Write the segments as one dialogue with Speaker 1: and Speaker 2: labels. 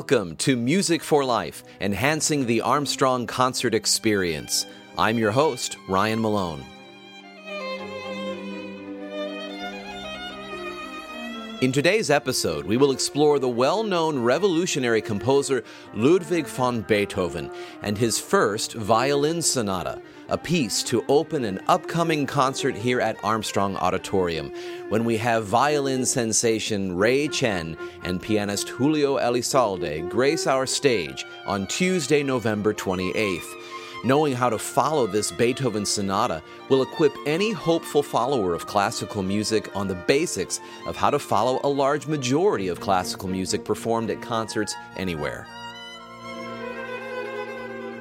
Speaker 1: Welcome to Music for Life, enhancing the Armstrong concert experience. I'm your host, Ryan Malone. In today's episode, we will explore the well known revolutionary composer Ludwig van Beethoven and his first violin sonata, a piece to open an upcoming concert here at Armstrong Auditorium, when we have violin sensation Ray Chen and pianist Julio Elizalde grace our stage on Tuesday, November 28th. Knowing how to follow this Beethoven sonata will equip any hopeful follower of classical music on the basics of how to follow a large majority of classical music performed at concerts anywhere.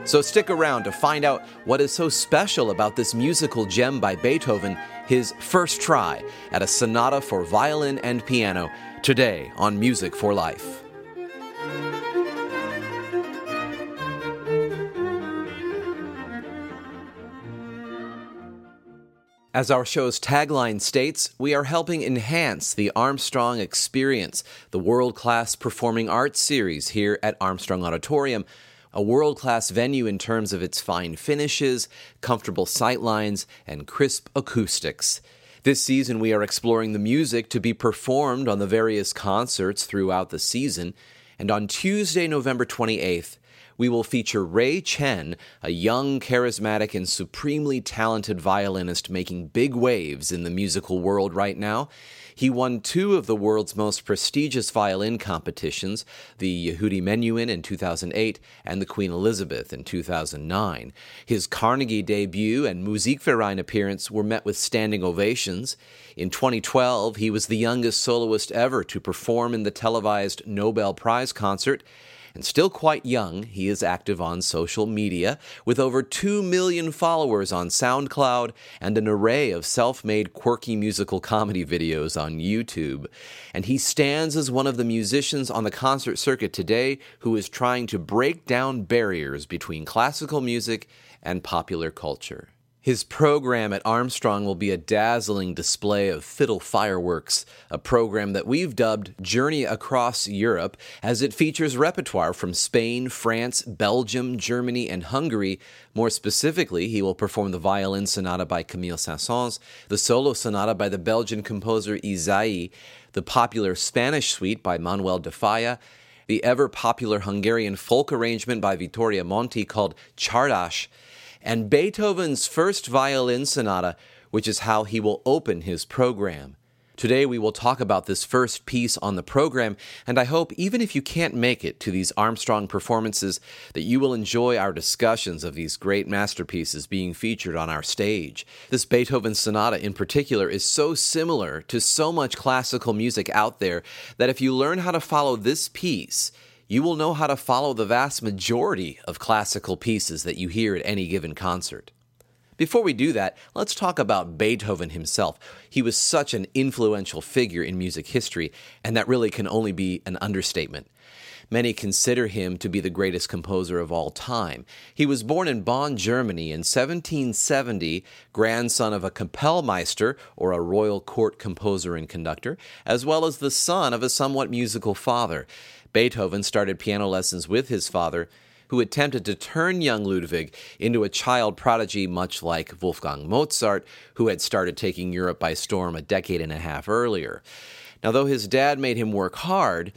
Speaker 1: So stick around to find out what is so special about this musical gem by Beethoven, his first try at a sonata for violin and piano, today on Music for Life. As our show's tagline states, we are helping enhance the Armstrong experience, the world class performing arts series here at Armstrong Auditorium, a world class venue in terms of its fine finishes, comfortable sightlines, and crisp acoustics. This season, we are exploring the music to be performed on the various concerts throughout the season, and on Tuesday, November 28th, we will feature Ray Chen, a young, charismatic, and supremely talented violinist making big waves in the musical world right now. He won two of the world's most prestigious violin competitions, the Yehudi Menuhin in 2008 and the Queen Elizabeth in 2009. His Carnegie debut and Musikverein appearance were met with standing ovations. In 2012, he was the youngest soloist ever to perform in the televised Nobel Prize concert. And still quite young, he is active on social media with over 2 million followers on SoundCloud and an array of self made quirky musical comedy videos on YouTube. And he stands as one of the musicians on the concert circuit today who is trying to break down barriers between classical music and popular culture. His program at Armstrong will be a dazzling display of fiddle fireworks, a program that we've dubbed Journey Across Europe, as it features repertoire from Spain, France, Belgium, Germany, and Hungary. More specifically, he will perform the violin sonata by Camille Saint-Saëns, the solo sonata by the Belgian composer Ysaÿe, the popular Spanish suite by Manuel de Falla, the ever popular Hungarian folk arrangement by Vittorio Monti called Csárdás, and Beethoven's first violin sonata, which is how he will open his program. Today, we will talk about this first piece on the program, and I hope, even if you can't make it to these Armstrong performances, that you will enjoy our discussions of these great masterpieces being featured on our stage. This Beethoven sonata, in particular, is so similar to so much classical music out there that if you learn how to follow this piece, you will know how to follow the vast majority of classical pieces that you hear at any given concert. Before we do that, let's talk about Beethoven himself. He was such an influential figure in music history, and that really can only be an understatement. Many consider him to be the greatest composer of all time. He was born in Bonn, Germany in 1770, grandson of a Kapellmeister, or a royal court composer and conductor, as well as the son of a somewhat musical father. Beethoven started piano lessons with his father, who attempted to turn young Ludwig into a child prodigy, much like Wolfgang Mozart, who had started taking Europe by storm a decade and a half earlier. Now, though his dad made him work hard,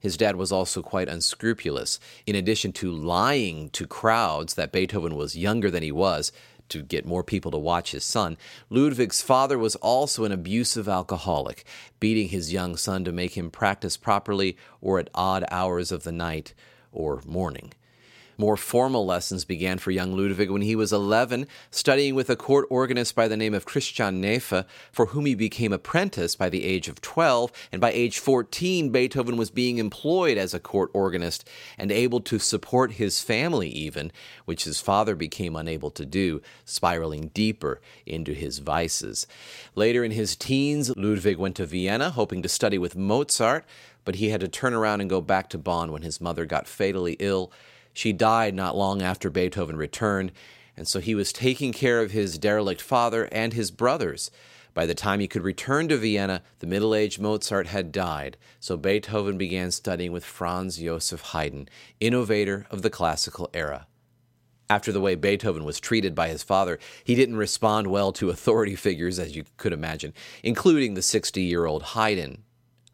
Speaker 1: his dad was also quite unscrupulous. In addition to lying to crowds that Beethoven was younger than he was, to get more people to watch his son, Ludwig's father was also an abusive alcoholic, beating his young son to make him practice properly or at odd hours of the night or morning. More formal lessons began for young Ludwig when he was 11, studying with a court organist by the name of Christian Neefe, for whom he became apprentice by the age of 12, and by age 14, Beethoven was being employed as a court organist and able to support his family even, which his father became unable to do, spiraling deeper into his vices. Later in his teens, Ludwig went to Vienna, hoping to study with Mozart, but he had to turn around and go back to Bonn when his mother got fatally ill. She died not long after Beethoven returned, and so he was taking care of his derelict father and his brothers. By the time he could return to Vienna, the middle aged Mozart had died, so Beethoven began studying with Franz Joseph Haydn, innovator of the classical era. After the way Beethoven was treated by his father, he didn't respond well to authority figures, as you could imagine, including the 60 year old Haydn.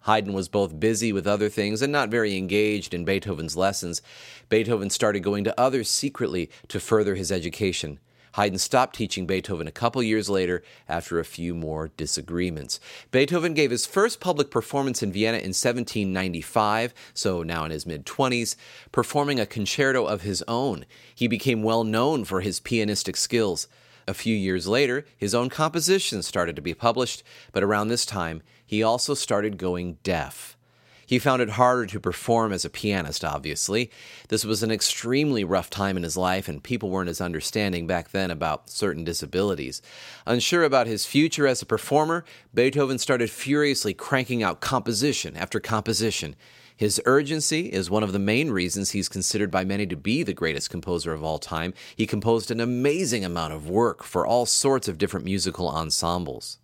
Speaker 1: Haydn was both busy with other things and not very engaged in Beethoven's lessons. Beethoven started going to others secretly to further his education. Haydn stopped teaching Beethoven a couple years later after a few more disagreements. Beethoven gave his first public performance in Vienna in 1795, so now in his mid 20s, performing a concerto of his own. He became well known for his pianistic skills. A few years later, his own compositions started to be published, but around this time, he also started going deaf. He found it harder to perform as a pianist, obviously. This was an extremely rough time in his life, and people weren't as understanding back then about certain disabilities. Unsure about his future as a performer, Beethoven started furiously cranking out composition after composition. His urgency is one of the main reasons he's considered by many to be the greatest composer of all time. He composed an amazing amount of work for all sorts of different musical ensembles.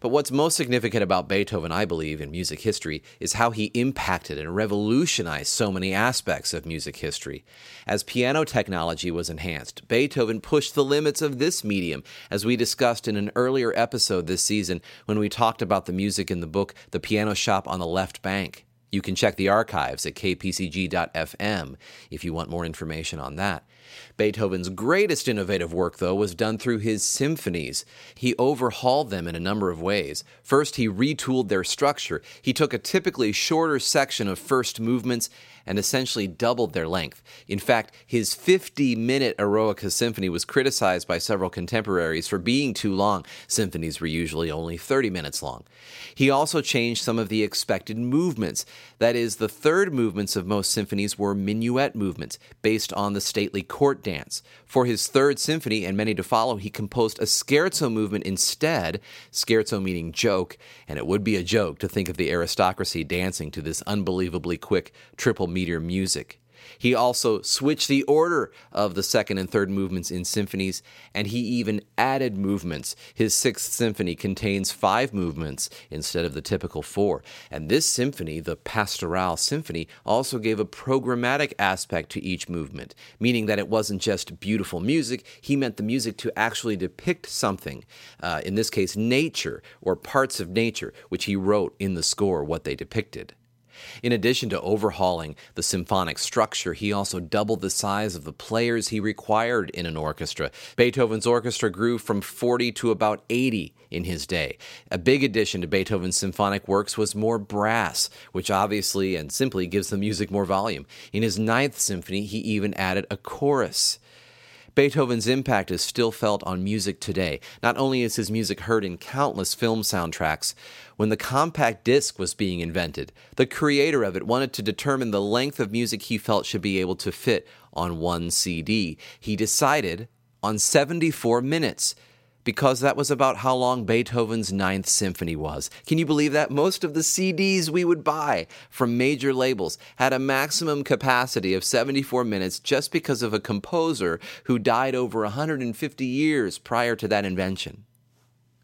Speaker 1: But what's most significant about Beethoven, I believe, in music history is how he impacted and revolutionized so many aspects of music history. As piano technology was enhanced, Beethoven pushed the limits of this medium, as we discussed in an earlier episode this season when we talked about the music in the book The Piano Shop on the Left Bank. You can check the archives at kpcg.fm if you want more information on that. Beethoven's greatest innovative work, though, was done through his symphonies. He overhauled them in a number of ways. First, he retooled their structure. He took a typically shorter section of first movements and essentially doubled their length. In fact, his 50 minute Eroica Symphony was criticized by several contemporaries for being too long. Symphonies were usually only 30 minutes long. He also changed some of the expected movements. That is, the third movements of most symphonies were minuet movements, based on the stately court dance. For his third symphony and many to follow, he composed a scherzo movement instead, scherzo meaning joke, and it would be a joke to think of the aristocracy dancing to this unbelievably quick triple meter music. He also switched the order of the second and third movements in symphonies, and he even added movements. His sixth symphony contains five movements instead of the typical four. And this symphony, the Pastoral Symphony, also gave a programmatic aspect to each movement, meaning that it wasn't just beautiful music, he meant the music to actually depict something, uh, in this case, nature or parts of nature, which he wrote in the score what they depicted. In addition to overhauling the symphonic structure, he also doubled the size of the players he required in an orchestra. Beethoven's orchestra grew from 40 to about 80 in his day. A big addition to Beethoven's symphonic works was more brass, which obviously and simply gives the music more volume. In his ninth symphony, he even added a chorus. Beethoven's impact is still felt on music today. Not only is his music heard in countless film soundtracks, when the compact disc was being invented, the creator of it wanted to determine the length of music he felt should be able to fit on one CD. He decided on 74 minutes because that was about how long Beethoven's Ninth Symphony was. Can you believe that? Most of the CDs we would buy from major labels had a maximum capacity of 74 minutes just because of a composer who died over 150 years prior to that invention.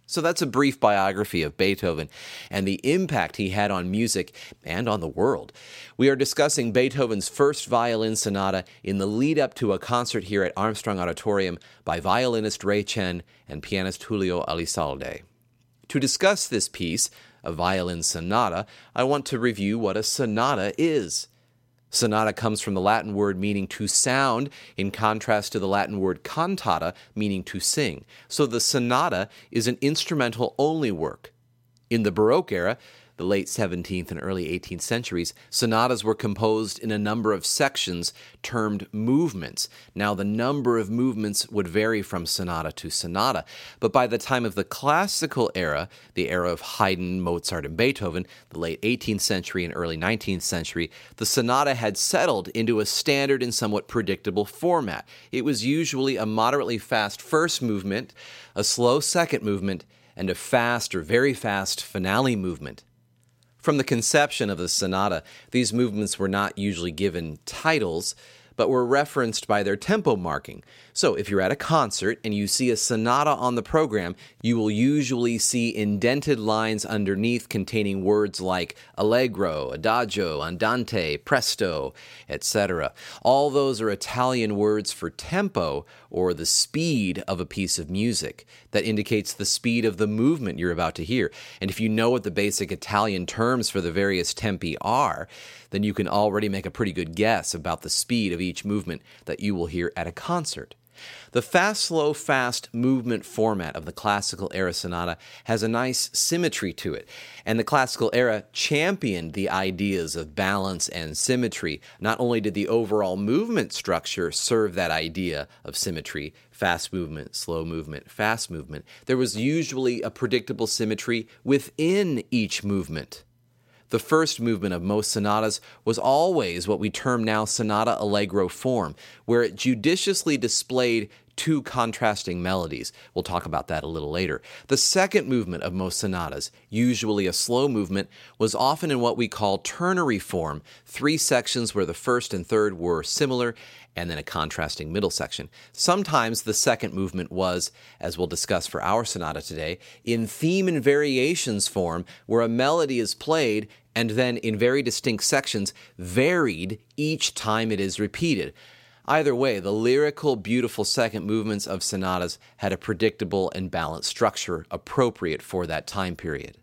Speaker 1: So that's a brief biography of Beethoven and the impact he had on music and on the world. We are discussing Beethoven's first violin sonata in the lead up to a concert here at Armstrong Auditorium by violinist Ray Chen and pianist Julio Elizalde. To discuss this piece, a violin sonata, I want to review what a sonata is. Sonata comes from the Latin word meaning to sound, in contrast to the Latin word cantata, meaning to sing. So the sonata is an instrumental only work. In the Baroque era, the late 17th and early 18th centuries, sonatas were composed in a number of sections termed movements. Now, the number of movements would vary from sonata to sonata, but by the time of the classical era, the era of Haydn, Mozart, and Beethoven, the late 18th century and early 19th century, the sonata had settled into a standard and somewhat predictable format. It was usually a moderately fast first movement, a slow second movement, and a fast or very fast finale movement. From the conception of the sonata, these movements were not usually given titles, but were referenced by their tempo marking. So if you're at a concert and you see a sonata on the program, you will usually see indented lines underneath containing words like allegro, adagio, andante, presto, etc. All those are Italian words for tempo or the speed of a piece of music that indicates the speed of the movement you're about to hear. And if you know what the basic Italian terms for the various tempi are, then you can already make a pretty good guess about the speed of each movement that you will hear at a concert. The fast, slow, fast movement format of the classical era sonata has a nice symmetry to it, and the classical era championed the ideas of balance and symmetry. Not only did the overall movement structure serve that idea of symmetry, fast movement, slow movement, fast movement, there was usually a predictable symmetry within each movement. The first movement of most sonatas was always what we term now sonata allegro form, where it judiciously displayed two contrasting melodies. We'll talk about that a little later. The second movement of most sonatas, usually a slow movement, was often in what we call ternary form, three sections where the first and third were similar, and then a contrasting middle section. Sometimes the second movement was, as we'll discuss for our sonata today, in theme and variations form, where a melody is played and then in very distinct sections, varied each time it is repeated. Either way, the lyrical, beautiful second movements of sonatas had a predictable and balanced structure appropriate for that time period.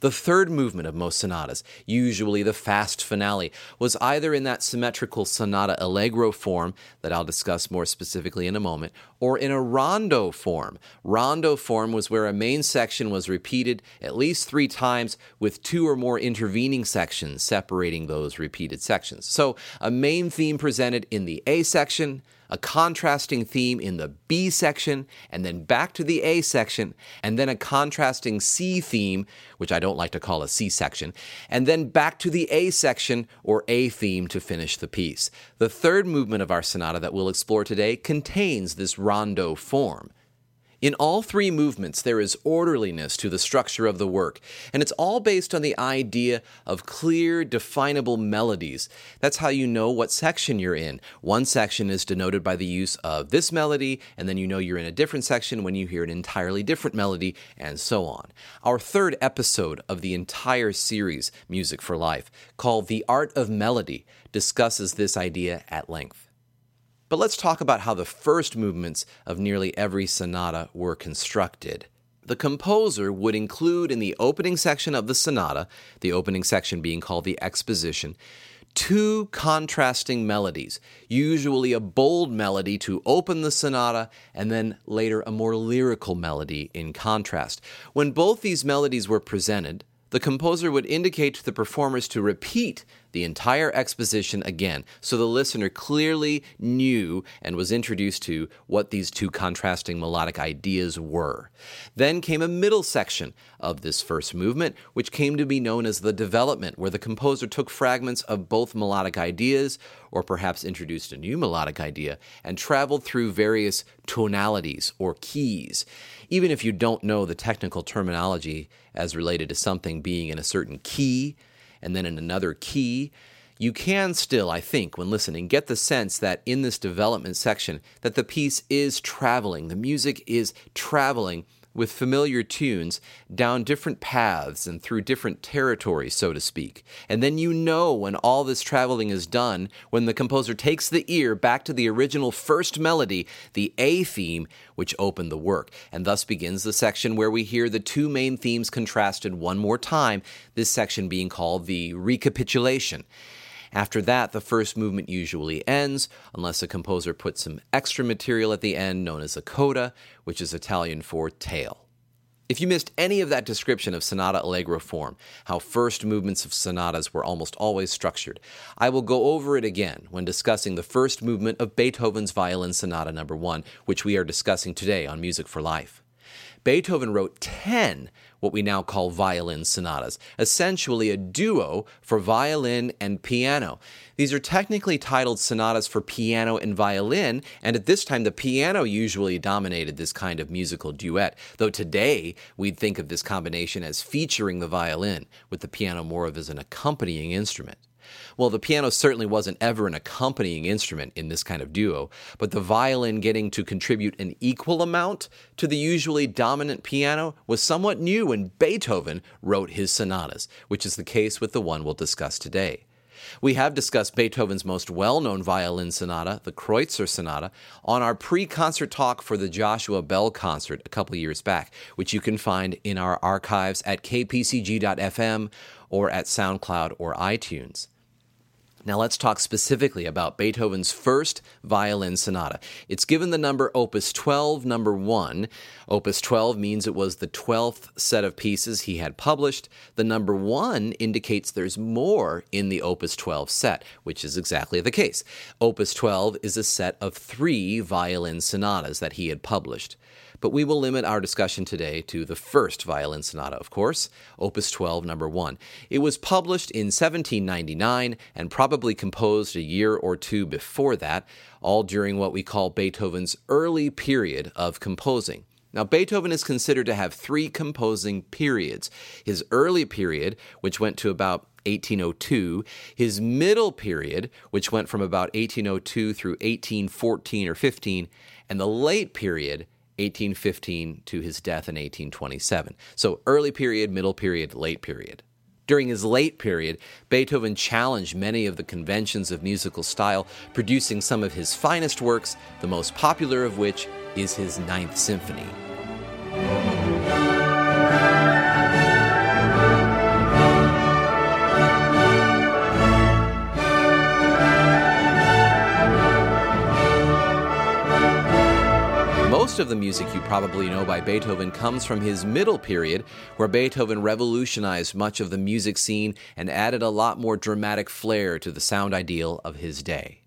Speaker 1: The third movement of most sonatas, usually the fast finale, was either in that symmetrical sonata allegro form that I'll discuss more specifically in a moment, or in a rondo form. Rondo form was where a main section was repeated at least three times with two or more intervening sections separating those repeated sections. So, a main theme presented in the A section, a contrasting theme in the B section, and then back to the A section, and then a contrasting C theme, which I don't like to call a C section, and then back to the A section or A theme to finish the piece. The third movement of our sonata that we'll explore today contains this rondo form. In all three movements, there is orderliness to the structure of the work, and it's all based on the idea of clear, definable melodies. That's how you know what section you're in. One section is denoted by the use of this melody, and then you know you're in a different section when you hear an entirely different melody, and so on. Our third episode of the entire series, Music for Life, called The Art of Melody, discusses this idea at length. But let's talk about how the first movements of nearly every sonata were constructed. The composer would include in the opening section of the sonata, the opening section being called the exposition, two contrasting melodies, usually a bold melody to open the sonata, and then later a more lyrical melody in contrast. When both these melodies were presented, the composer would indicate to the performers to repeat the entire exposition again, so the listener clearly knew and was introduced to what these two contrasting melodic ideas were. Then came a middle section of this first movement, which came to be known as the development, where the composer took fragments of both melodic ideas, or perhaps introduced a new melodic idea, and traveled through various tonalities or keys. Even if you don't know the technical terminology as related to something being in a certain key, and then in another key, you can still, I think, when listening, get the sense that in this development section that the piece is traveling, the music is traveling with familiar tunes down different paths and through different territories, so to speak. And then you know when all this traveling is done, when the composer takes the ear back to the original first melody, the A theme, which opened the work. And thus begins the section where we hear the two main themes contrasted one more time, this section being called the recapitulation. After that, the first movement usually ends, unless the composer puts some extra material at the end known as a coda, which is Italian for tail. If you missed any of that description of sonata allegro form, how first movements of sonatas were almost always structured, I will go over it again when discussing the first movement of Beethoven's Violin Sonata number 1, which we are discussing today on Music for Life. Beethoven wrote 10 what we now call violin sonatas, essentially a duo for violin and piano. These are technically titled sonatas for piano and violin, and at this time the piano usually dominated this kind of musical duet, though today we'd think of this combination as featuring the violin, with the piano more of as an accompanying instrument. Well, the piano certainly wasn't ever an accompanying instrument in this kind of duo, but the violin getting to contribute an equal amount to the usually dominant piano was somewhat new when Beethoven wrote his sonatas, which is the case with the one we'll discuss today. We have discussed Beethoven's most well known violin sonata, the Kreutzer Sonata, on our pre concert talk for the Joshua Bell concert a couple years back, which you can find in our archives at kpcg.fm or at SoundCloud or iTunes. Now let's talk specifically about Beethoven's first violin sonata. It's given the number Opus 12, number 1. Opus 12 means it was the 12th set of pieces he had published. The number 1 indicates there's more in the Opus 12 set, which is exactly the case. Opus 12 is a set of three violin sonatas that he had published but we will limit our discussion today to the first violin sonata, of course, Opus 12, number 1. It was published in 1799 and probably composed a year or two before that, all during what we call Beethoven's early period of composing. Now, Beethoven is considered to have three composing periods his early period, which went to about 1802, his middle period, which went from about 1802 through 1814 or 15, and the late period, 1815 to his death in 1827. So early period, middle period, late period. During his late period, Beethoven challenged many of the conventions of musical style, producing some of his finest works, the most popular of which is his Ninth Symphony. Most of the music you probably know by Beethoven comes from his middle period, where Beethoven revolutionized much of the music scene and added a lot more dramatic flair to the sound ideal of his day.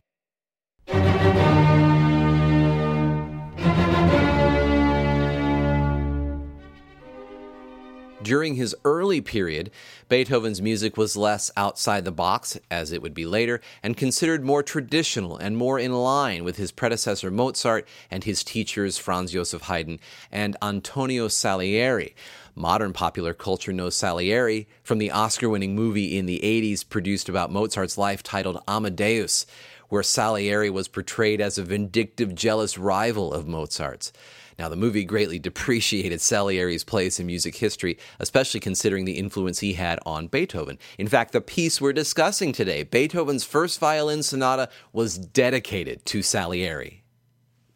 Speaker 1: During his early period, Beethoven's music was less outside the box, as it would be later, and considered more traditional and more in line with his predecessor Mozart and his teachers Franz Joseph Haydn and Antonio Salieri. Modern popular culture knows Salieri from the Oscar winning movie in the 80s produced about Mozart's life titled Amadeus, where Salieri was portrayed as a vindictive, jealous rival of Mozart's. Now, the movie greatly depreciated Salieri's place in music history, especially considering the influence he had on Beethoven. In fact, the piece we're discussing today, Beethoven's first violin sonata, was dedicated to Salieri.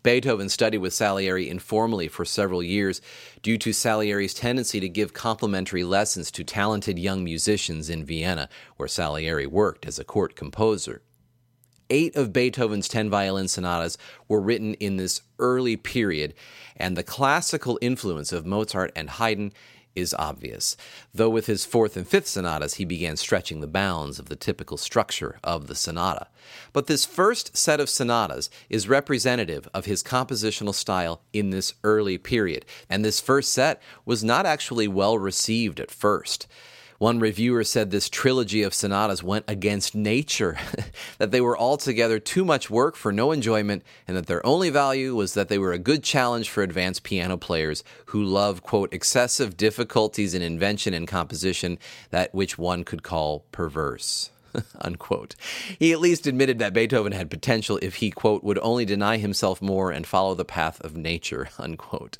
Speaker 1: Beethoven studied with Salieri informally for several years due to Salieri's tendency to give complimentary lessons to talented young musicians in Vienna, where Salieri worked as a court composer. Eight of Beethoven's 10 violin sonatas were written in this early period, and the classical influence of Mozart and Haydn is obvious, though with his fourth and fifth sonatas he began stretching the bounds of the typical structure of the sonata. But this first set of sonatas is representative of his compositional style in this early period, and this first set was not actually well received at first. One reviewer said this trilogy of sonatas went against nature, that they were altogether too much work for no enjoyment, and that their only value was that they were a good challenge for advanced piano players who love, quote, excessive difficulties in invention and composition, that which one could call perverse. unquote. He at least admitted that Beethoven had potential if he, quote, would only deny himself more and follow the path of nature, unquote.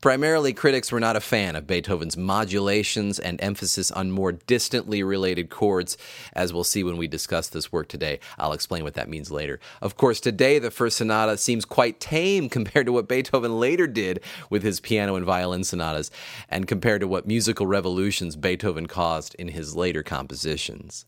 Speaker 1: Primarily, critics were not a fan of Beethoven's modulations and emphasis on more distantly related chords, as we'll see when we discuss this work today. I'll explain what that means later. Of course, today the first sonata seems quite tame compared to what Beethoven later did with his piano and violin sonatas, and compared to what musical revolutions Beethoven caused in his later compositions.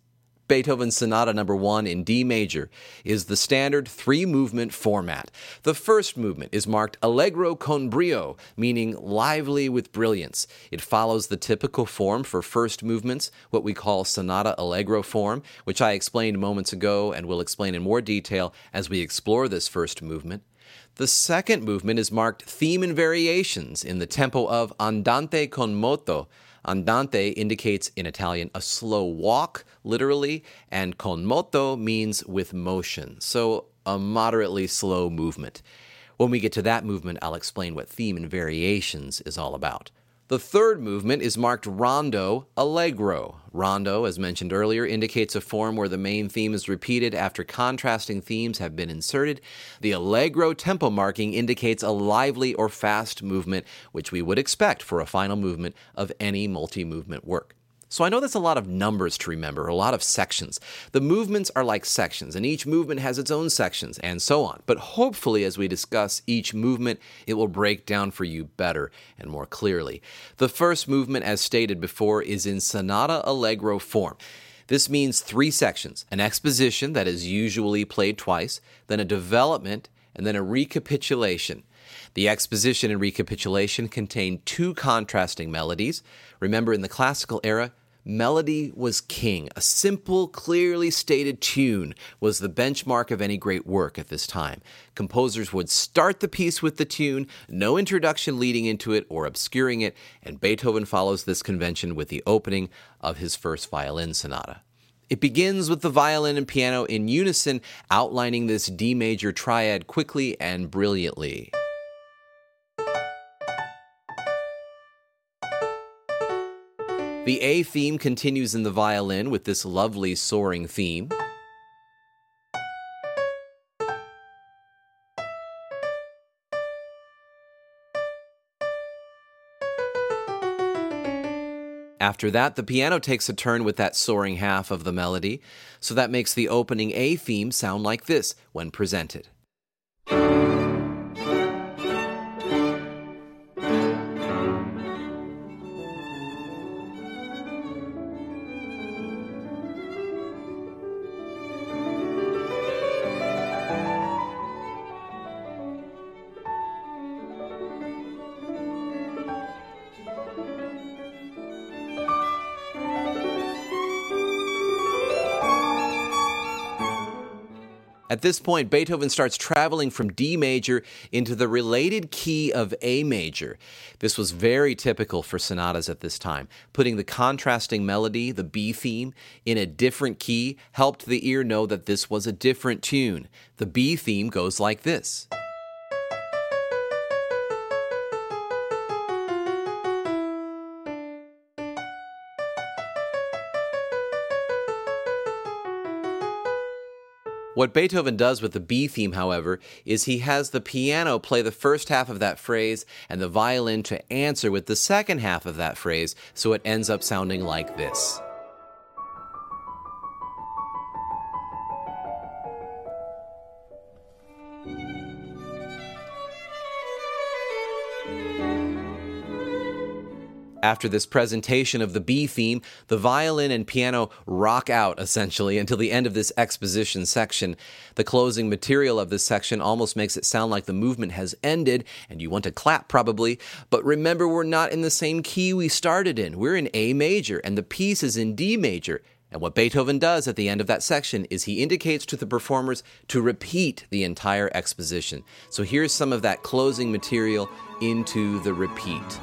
Speaker 1: Beethoven's Sonata Number 1 in D major is the standard three movement format. The first movement is marked Allegro con brio, meaning lively with brilliance. It follows the typical form for first movements, what we call Sonata Allegro form, which I explained moments ago and will explain in more detail as we explore this first movement. The second movement is marked Theme and Variations in the tempo of Andante con moto Andante indicates in Italian a slow walk, literally, and con moto means with motion, so a moderately slow movement. When we get to that movement, I'll explain what theme and variations is all about. The third movement is marked rondo allegro. Rondo, as mentioned earlier, indicates a form where the main theme is repeated after contrasting themes have been inserted. The allegro tempo marking indicates a lively or fast movement, which we would expect for a final movement of any multi movement work. So I know that's a lot of numbers to remember, a lot of sections. The movements are like sections, and each movement has its own sections, and so on. But hopefully, as we discuss each movement, it will break down for you better and more clearly. The first movement, as stated before, is in sonata allegro form. This means three sections an exposition that is usually played twice, then a development, and then a recapitulation. The exposition and recapitulation contain two contrasting melodies. Remember, in the classical era, melody was king. A simple, clearly stated tune was the benchmark of any great work at this time. Composers would start the piece with the tune, no introduction leading into it or obscuring it, and Beethoven follows this convention with the opening of his first violin sonata. It begins with the violin and piano in unison, outlining this D major triad quickly and brilliantly. The A theme continues in the violin with this lovely soaring theme. After that, the piano takes a turn with that soaring half of the melody, so that makes the opening A theme sound like this when presented. At this point, Beethoven starts traveling from D major into the related key of A major. This was very typical for sonatas at this time. Putting the contrasting melody, the B theme, in a different key helped the ear know that this was a different tune. The B theme goes like this. What Beethoven does with the B theme, however, is he has the piano play the first half of that phrase and the violin to answer with the second half of that phrase, so it ends up sounding like this. After this presentation of the B theme, the violin and piano rock out essentially until the end of this exposition section. The closing material of this section almost makes it sound like the movement has ended and you want to clap probably, but remember we're not in the same key we started in. We're in A major and the piece is in D major. And what Beethoven does at the end of that section is he indicates to the performers to repeat the entire exposition. So here's some of that closing material into the repeat.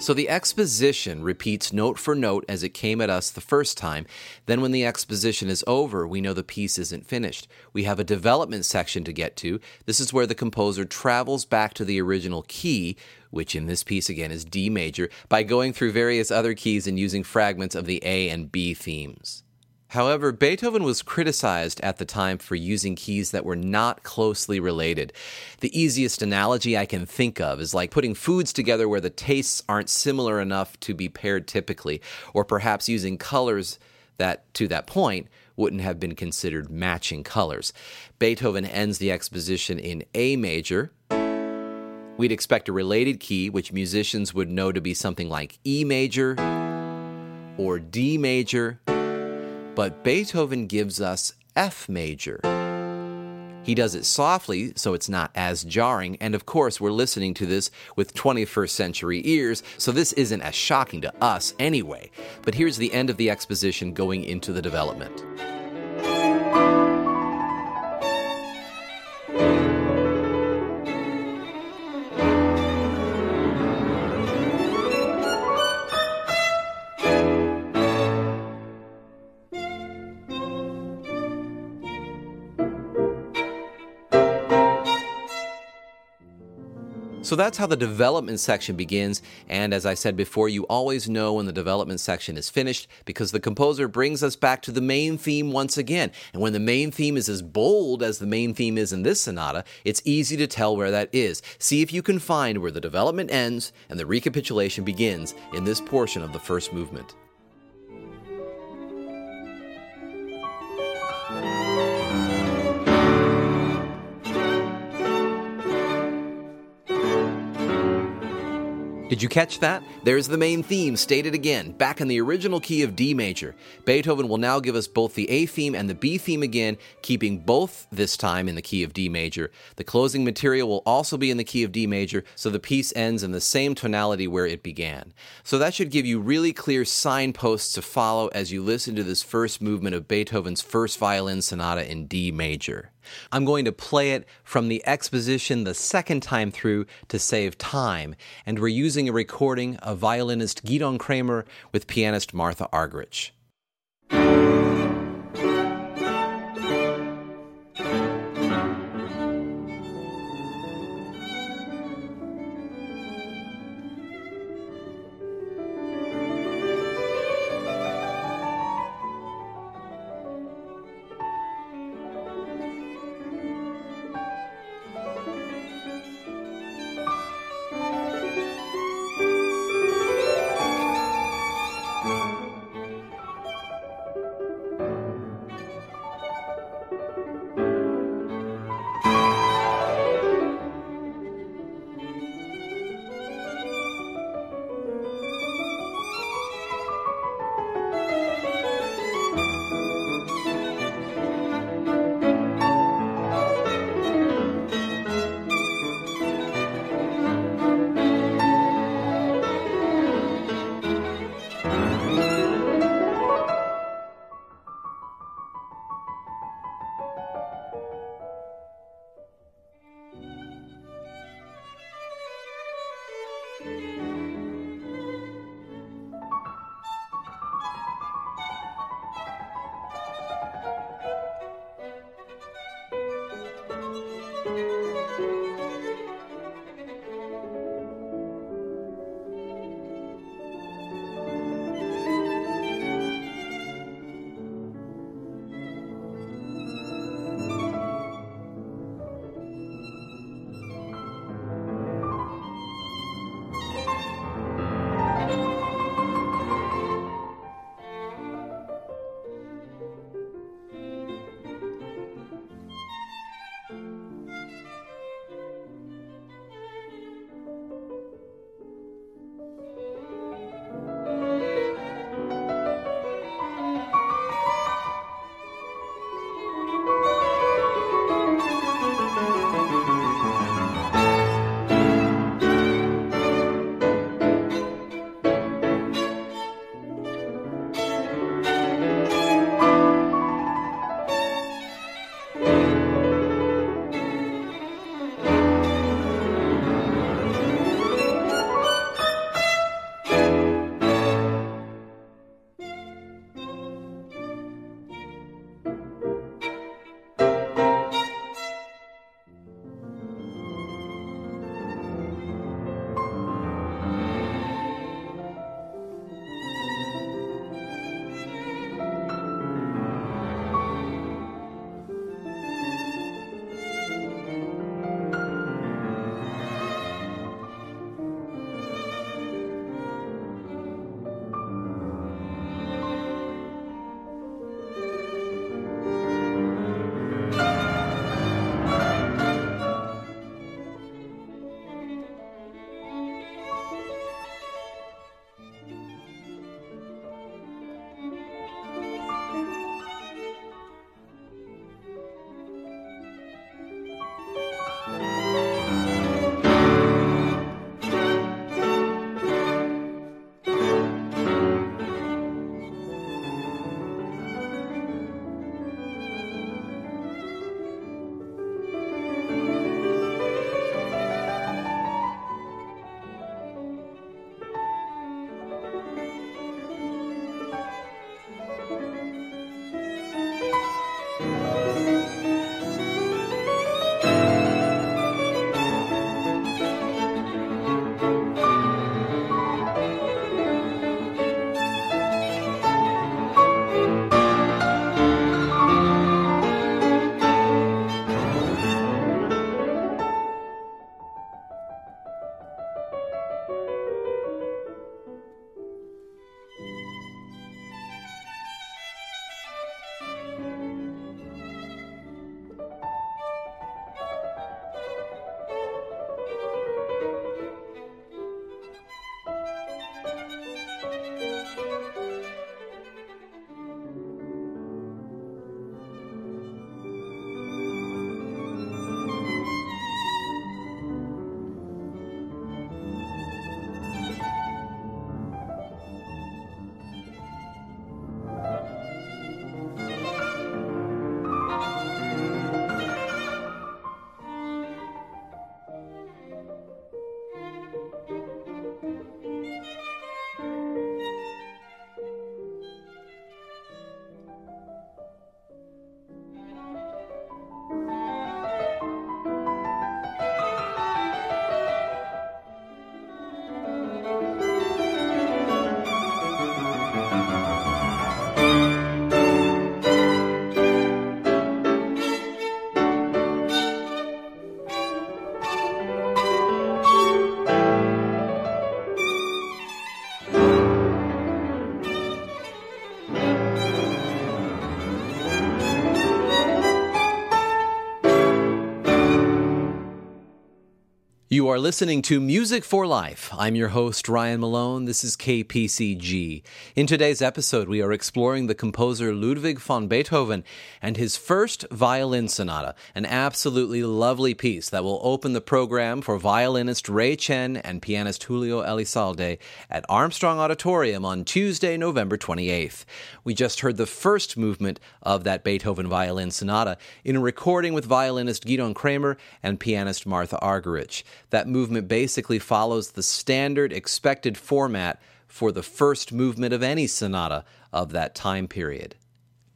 Speaker 1: So the exposition repeats note for note as it came at us the first time. Then, when the exposition is over, we know the piece isn't finished. We have a development section to get to. This is where the composer travels back to the original key, which in this piece again is D major, by going through various other keys and using fragments of the A and B themes. However, Beethoven was criticized at the time for using keys that were not closely related. The easiest analogy I can think of is like putting foods together where the tastes aren't similar enough to be paired typically, or perhaps using colors that, to that point, wouldn't have been considered matching colors. Beethoven ends the exposition in A major. We'd expect a related key, which musicians would know to be something like E major or D major but Beethoven gives us F major. He does it softly, so it's not as jarring, and of course, we're listening to this with 21st century ears, so this isn't as shocking to us anyway. But here's the end of the exposition going into the development. So that's how the development section begins. And as I said before, you always know when the development section is finished because the composer brings us back to the main theme once again. And when the main theme is as bold as the main theme is in this sonata, it's easy to tell where that is. See if you can find where the development ends and the recapitulation begins in this portion of the first movement. Did you catch that? There's the main theme stated again, back in the original key of D major. Beethoven will now give us both the A theme and the B theme again, keeping both this time in the key of D major. The closing material will also be in the key of D major, so the piece ends in the same tonality where it began. So that should give you really clear signposts to follow as you listen to this first movement of Beethoven's first violin sonata in D major. I'm going to play it from the exposition the second time through to save time, and we're using a recording of violinist Gidon Kremer with pianist Martha Argerich. You are listening to Music for Life. I'm your host, Ryan Malone. This is KPCG. In today's episode, we are exploring the composer Ludwig van Beethoven and his first violin sonata, an absolutely lovely piece that will open the program for violinist Ray Chen and pianist Julio Elizalde at Armstrong Auditorium on Tuesday, November 28th. We just heard the first movement of that Beethoven violin sonata in a recording with violinist Gidon Kremer and pianist Martha Argerich. That movement basically follows the standard expected format for the first movement of any sonata of that time period.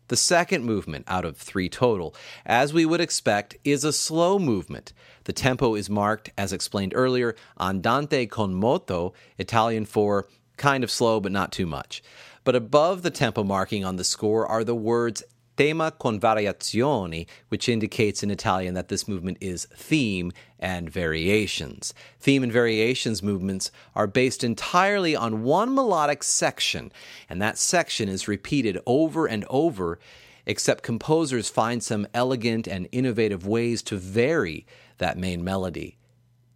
Speaker 1: The second movement out of three total, as we would expect, is a slow movement. The tempo is marked, as explained earlier, andante con moto, Italian for kind of slow but not too much. But above the tempo marking on the score are the words tema con variazioni, which indicates in Italian that this movement is theme and variations. Theme and variations movements are based entirely on one melodic section, and that section is repeated over and over, except composers find some elegant and innovative ways to vary that main melody.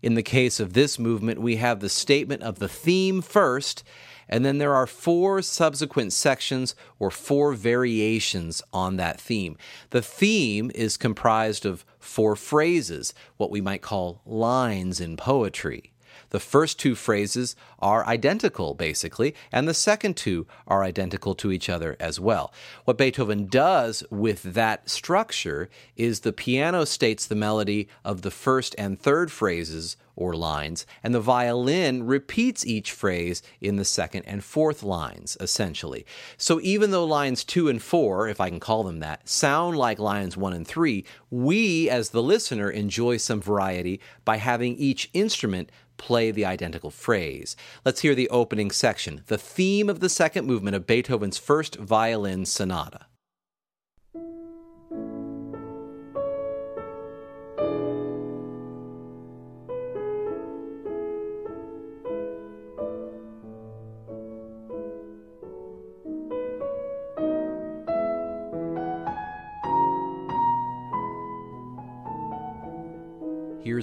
Speaker 1: In the case of this movement, we have the statement of the theme first and then there are four subsequent sections or four variations on that theme. The theme is comprised of four phrases, what we might call lines in poetry. The first two phrases are identical, basically, and the second two are identical to each other as well. What Beethoven does with that structure is the piano states the melody of the first and third phrases or lines, and the violin repeats each phrase in the second and fourth lines, essentially. So even though lines two and four, if I can call them that, sound like lines one and three, we as the listener enjoy some variety by having each instrument play the identical phrase. Let's hear the opening section, the theme of the second movement of Beethoven's first violin sonata.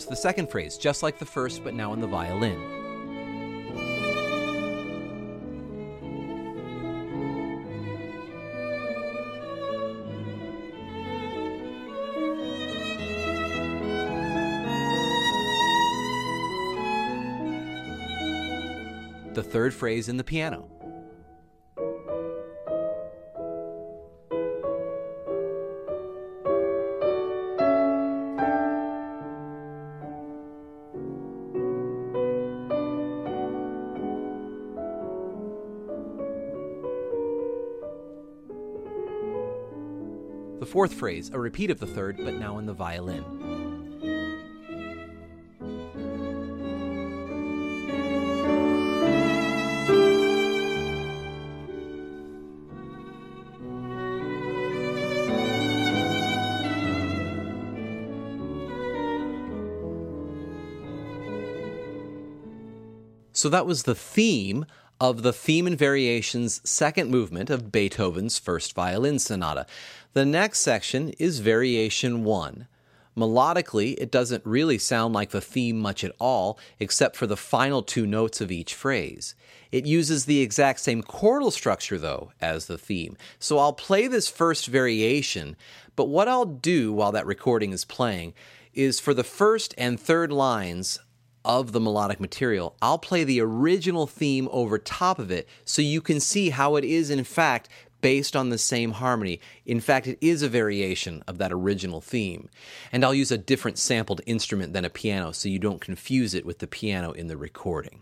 Speaker 1: The second phrase, just like the first, but now in the violin. The third phrase in the piano. Fourth phrase, a repeat of the third, but now in the violin. So that was the theme of the Theme and Variations second movement of Beethoven's first violin sonata. The next section is Variation 1. Melodically, it doesn't really sound like the theme much at all, except for the final two notes of each phrase. It uses the exact same chordal structure, though, as the theme. So I'll play this first variation, but what I'll do while that recording is playing is for the first and third lines, of the melodic material, I'll play the original theme over top of it so you can see how it is, in fact, based on the same harmony. In fact, it is a variation of that original theme. And I'll use a different sampled instrument than a piano so you don't confuse it with the piano in the recording.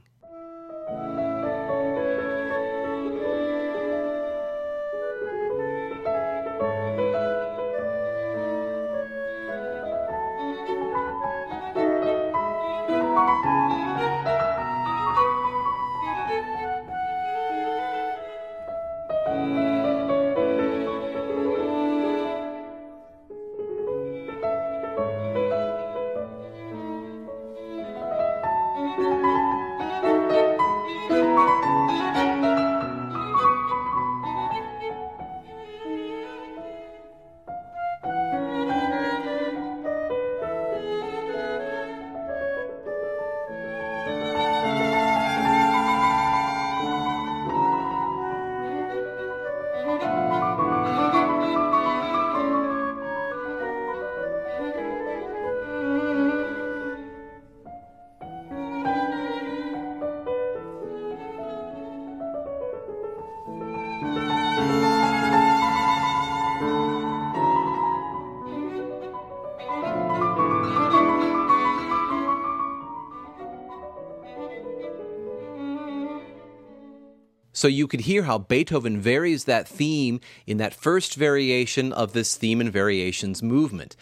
Speaker 1: So you could hear how Beethoven varies that theme in that first variation of this theme and variations movement.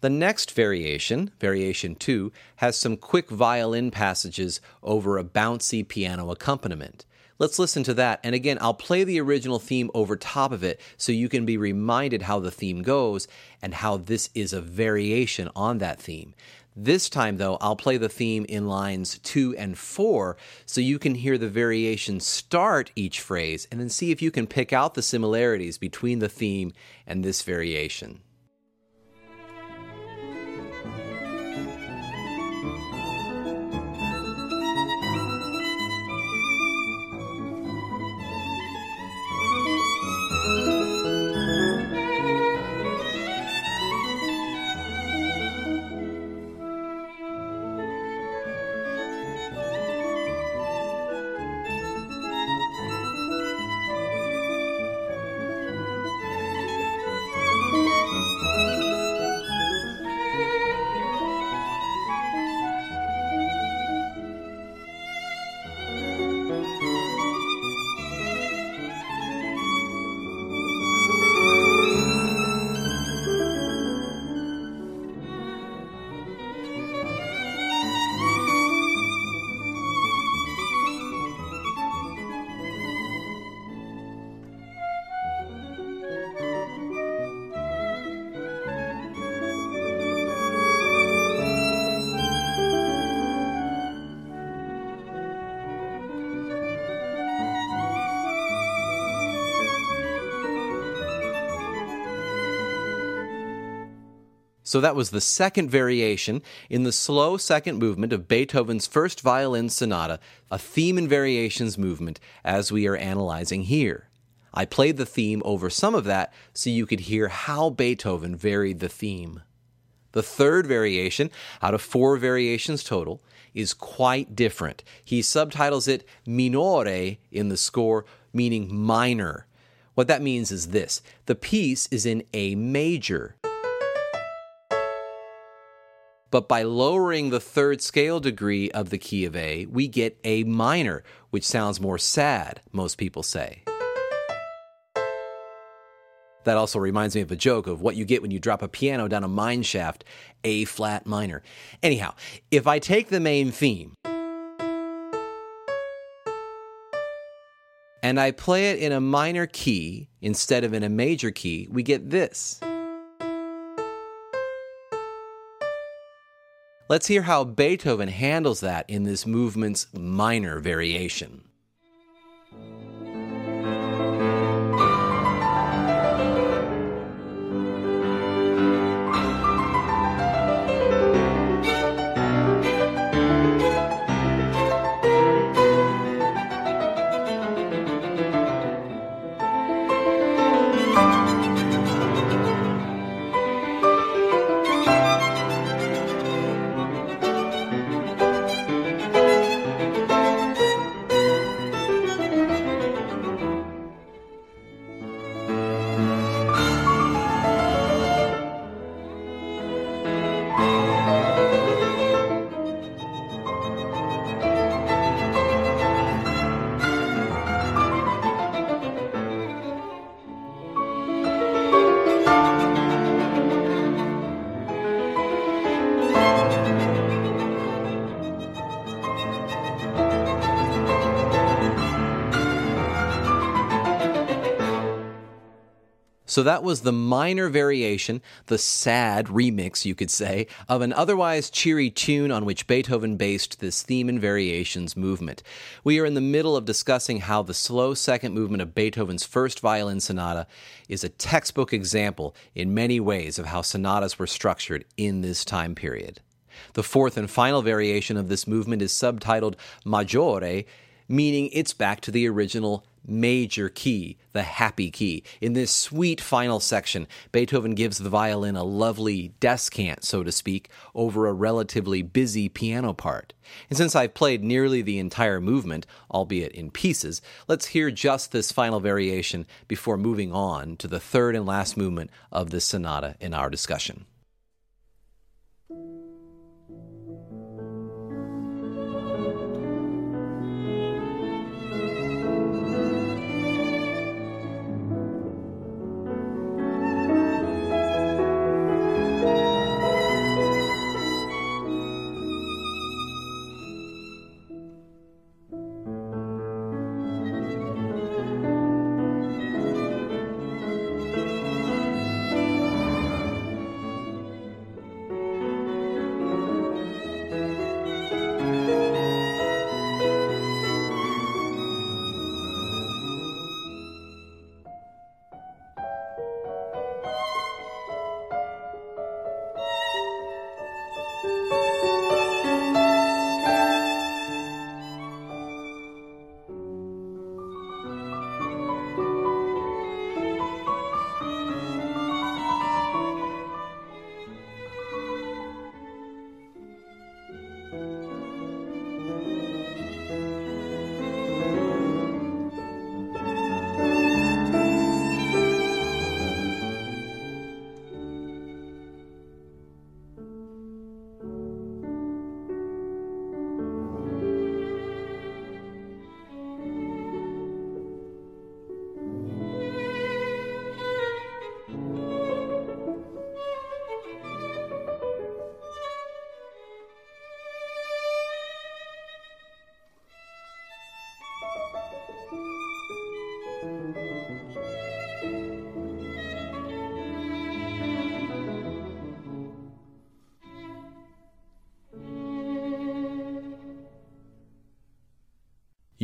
Speaker 1: The next variation, variation 2, has some quick violin passages over a bouncy piano accompaniment. Let's listen to that. And again, I'll play the original theme over top of it so you can be reminded how the theme goes and how this is a variation on that theme. This time, though, I'll play the theme in lines two and four so you can hear the variation start each phrase and then see if you can pick out the similarities between the theme and this variation. So that was the second variation in the slow second movement of Beethoven's first violin sonata, a theme and variations movement, as we are analyzing here. I played the theme over some of that so you could hear how Beethoven varied the theme. The third variation, out of four variations total, is quite different. He subtitles it minore in the score, meaning minor. What that means is this the piece is in A major but by lowering the third scale degree of the key of A, we get A minor, which sounds more sad, most people say. That also reminds me of a joke of what you get when you drop a piano down a mine shaft, A flat minor. Anyhow, if I take the main theme and I play it in a minor key instead of in a major key, we get this. Let's hear how Beethoven handles that in this movement's minor variation. So that was the minor variation, the sad remix, you could say, of an otherwise cheery tune on which Beethoven based this theme and variations movement. We are in the middle of discussing how the slow second movement of Beethoven's first violin sonata is a textbook example in many ways of how sonatas were structured in this time period. The fourth and final variation of this movement is subtitled Maggiore, meaning it's back to the original major key, the happy key. In this sweet final section, Beethoven gives the violin a lovely descant, so to speak, over a relatively busy piano part. And since I've played nearly the entire movement, albeit in pieces, let's hear just this final variation before moving on to the third and last movement of this sonata in our discussion.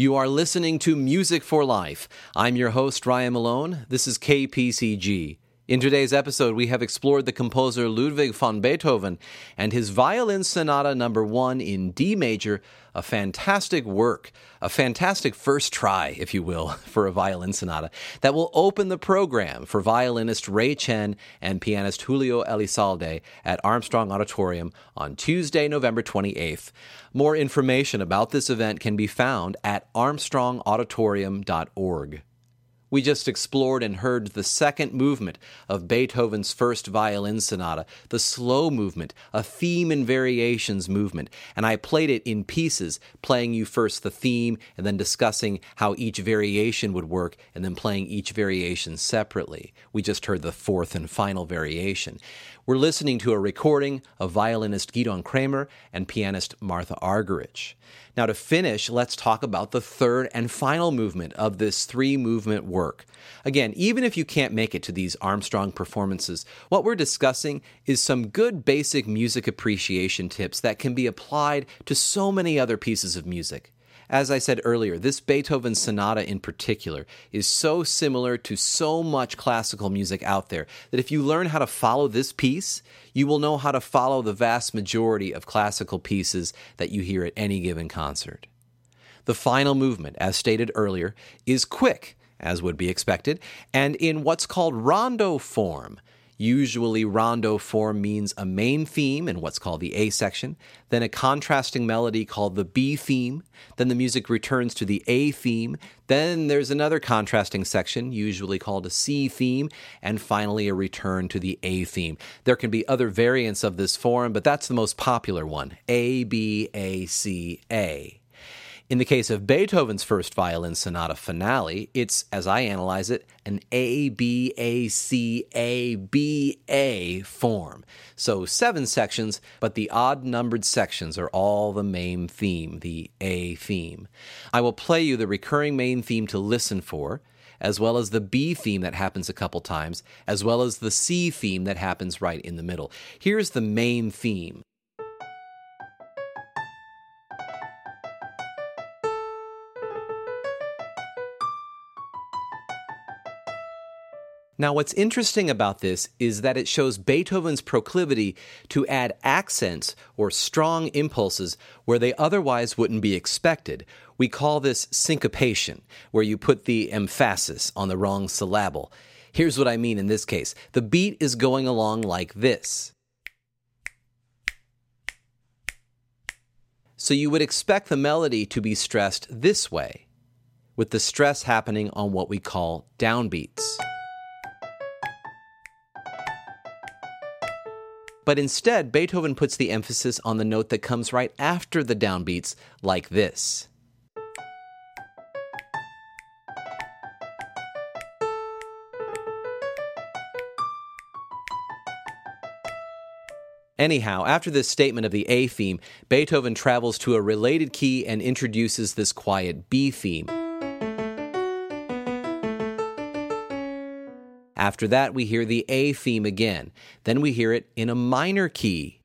Speaker 1: You are listening to Music for Life. I'm your host, Ryan Malone. This is KPCG. In today's episode, we have explored the composer Ludwig van Beethoven and his Violin Sonata number 1 in D major, a fantastic work, a fantastic first try, if you will, for a violin sonata that will open the program for violinist Ray Chen and pianist Julio Elizalde at Armstrong Auditorium on Tuesday, November 28th. More information about this event can be found at armstrongauditorium.org. We just explored and heard the second movement of Beethoven's first violin sonata, the slow movement, a theme and variations movement, and I played it in pieces, playing you first the theme and then discussing how each variation would work and then playing each variation separately. We just heard the fourth and final variation. We're listening to a recording of violinist Gidon Kremer and pianist Martha Argerich. Now, to finish, let's talk about the third and final movement of this three movement work. Again, even if you can't make it to these Armstrong performances, what we're discussing is some good basic music appreciation tips that can be applied to so many other pieces of music. As I said earlier, this Beethoven sonata in particular is so similar to so much classical music out there that if you learn how to follow this piece, you will know how to follow the vast majority of classical pieces that you hear at any given concert. The final movement, as stated earlier, is quick, as would be expected, and in what's called rondo form. Usually, rondo form means a main theme in what's called the A section, then a contrasting melody called the B theme, then the music returns to the A theme, then there's another contrasting section, usually called a C theme, and finally a return to the A theme. There can be other variants of this form, but that's the most popular one A, B, A, C, A. In the case of Beethoven's first violin sonata finale, it's, as I analyze it, an A B A C A B A form. So seven sections, but the odd numbered sections are all the main theme, the A theme. I will play you the recurring main theme to listen for as well as the B theme that happens a couple times, as well as the C theme that happens right in the middle. Here's the main theme. Now, what's interesting about this is that it shows Beethoven's proclivity to add accents or strong impulses where they otherwise wouldn't be expected. We call this syncopation, where you put the emphasis on the wrong syllable. Here's what I mean in this case the beat is going along like this. So you would expect the melody to be stressed this way, with the stress happening on what we call downbeats. But instead, Beethoven puts the emphasis on the note that comes right after the downbeats, like this. Anyhow, after this statement of the A theme, Beethoven travels to a related key and introduces this quiet B theme. After that, we hear the A theme again. Then we hear it in a minor key.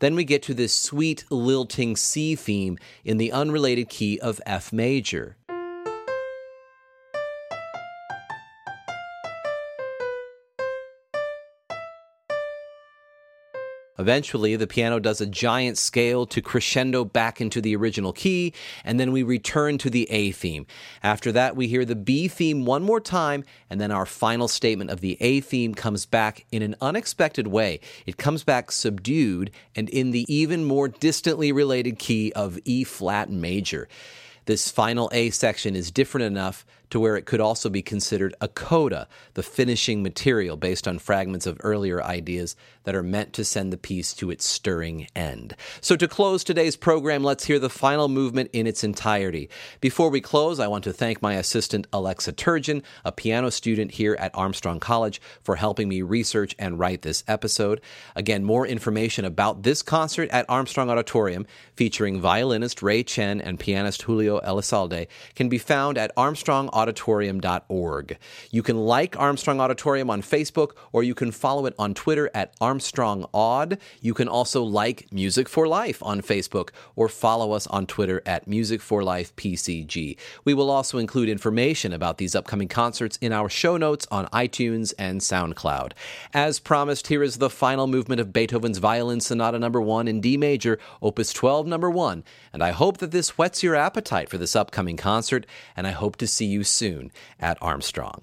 Speaker 1: Then we get to this sweet lilting C theme in the unrelated key of F major. Eventually, the piano does a giant scale to crescendo back into the original key, and then we return to the A theme. After that, we hear the B theme one more time, and then our final statement of the A theme comes back in an unexpected way. It comes back subdued and in the even more distantly related key of E flat major. This final A section is different enough to where it could also be considered a coda, the finishing material based on fragments of earlier ideas that are meant to send the piece to its stirring end. So, to close today's program, let's hear the final movement in its entirety. Before we close, I want to thank my assistant, Alexa Turgeon, a piano student here at Armstrong College, for helping me research and write this episode. Again, more information about this concert at Armstrong Auditorium, featuring violinist Ray Chen and pianist Julio Elizalde, can be found at armstrongauditorium.org. You can like Armstrong Auditorium on Facebook, or you can follow it on Twitter at Armstrong Aud. You can also like Music for Life on Facebook, or follow us on Twitter at Music for Life PCG. We will also include information about these upcoming concerts in our show notes on iTunes and SoundCloud. As promised, here is the final movement of Beethoven's Violin Sonata Number 1 in D major, Opus 12 Number 1, and I hope that this whets your appetite for this upcoming concert, and I hope to see soon at Armstrong.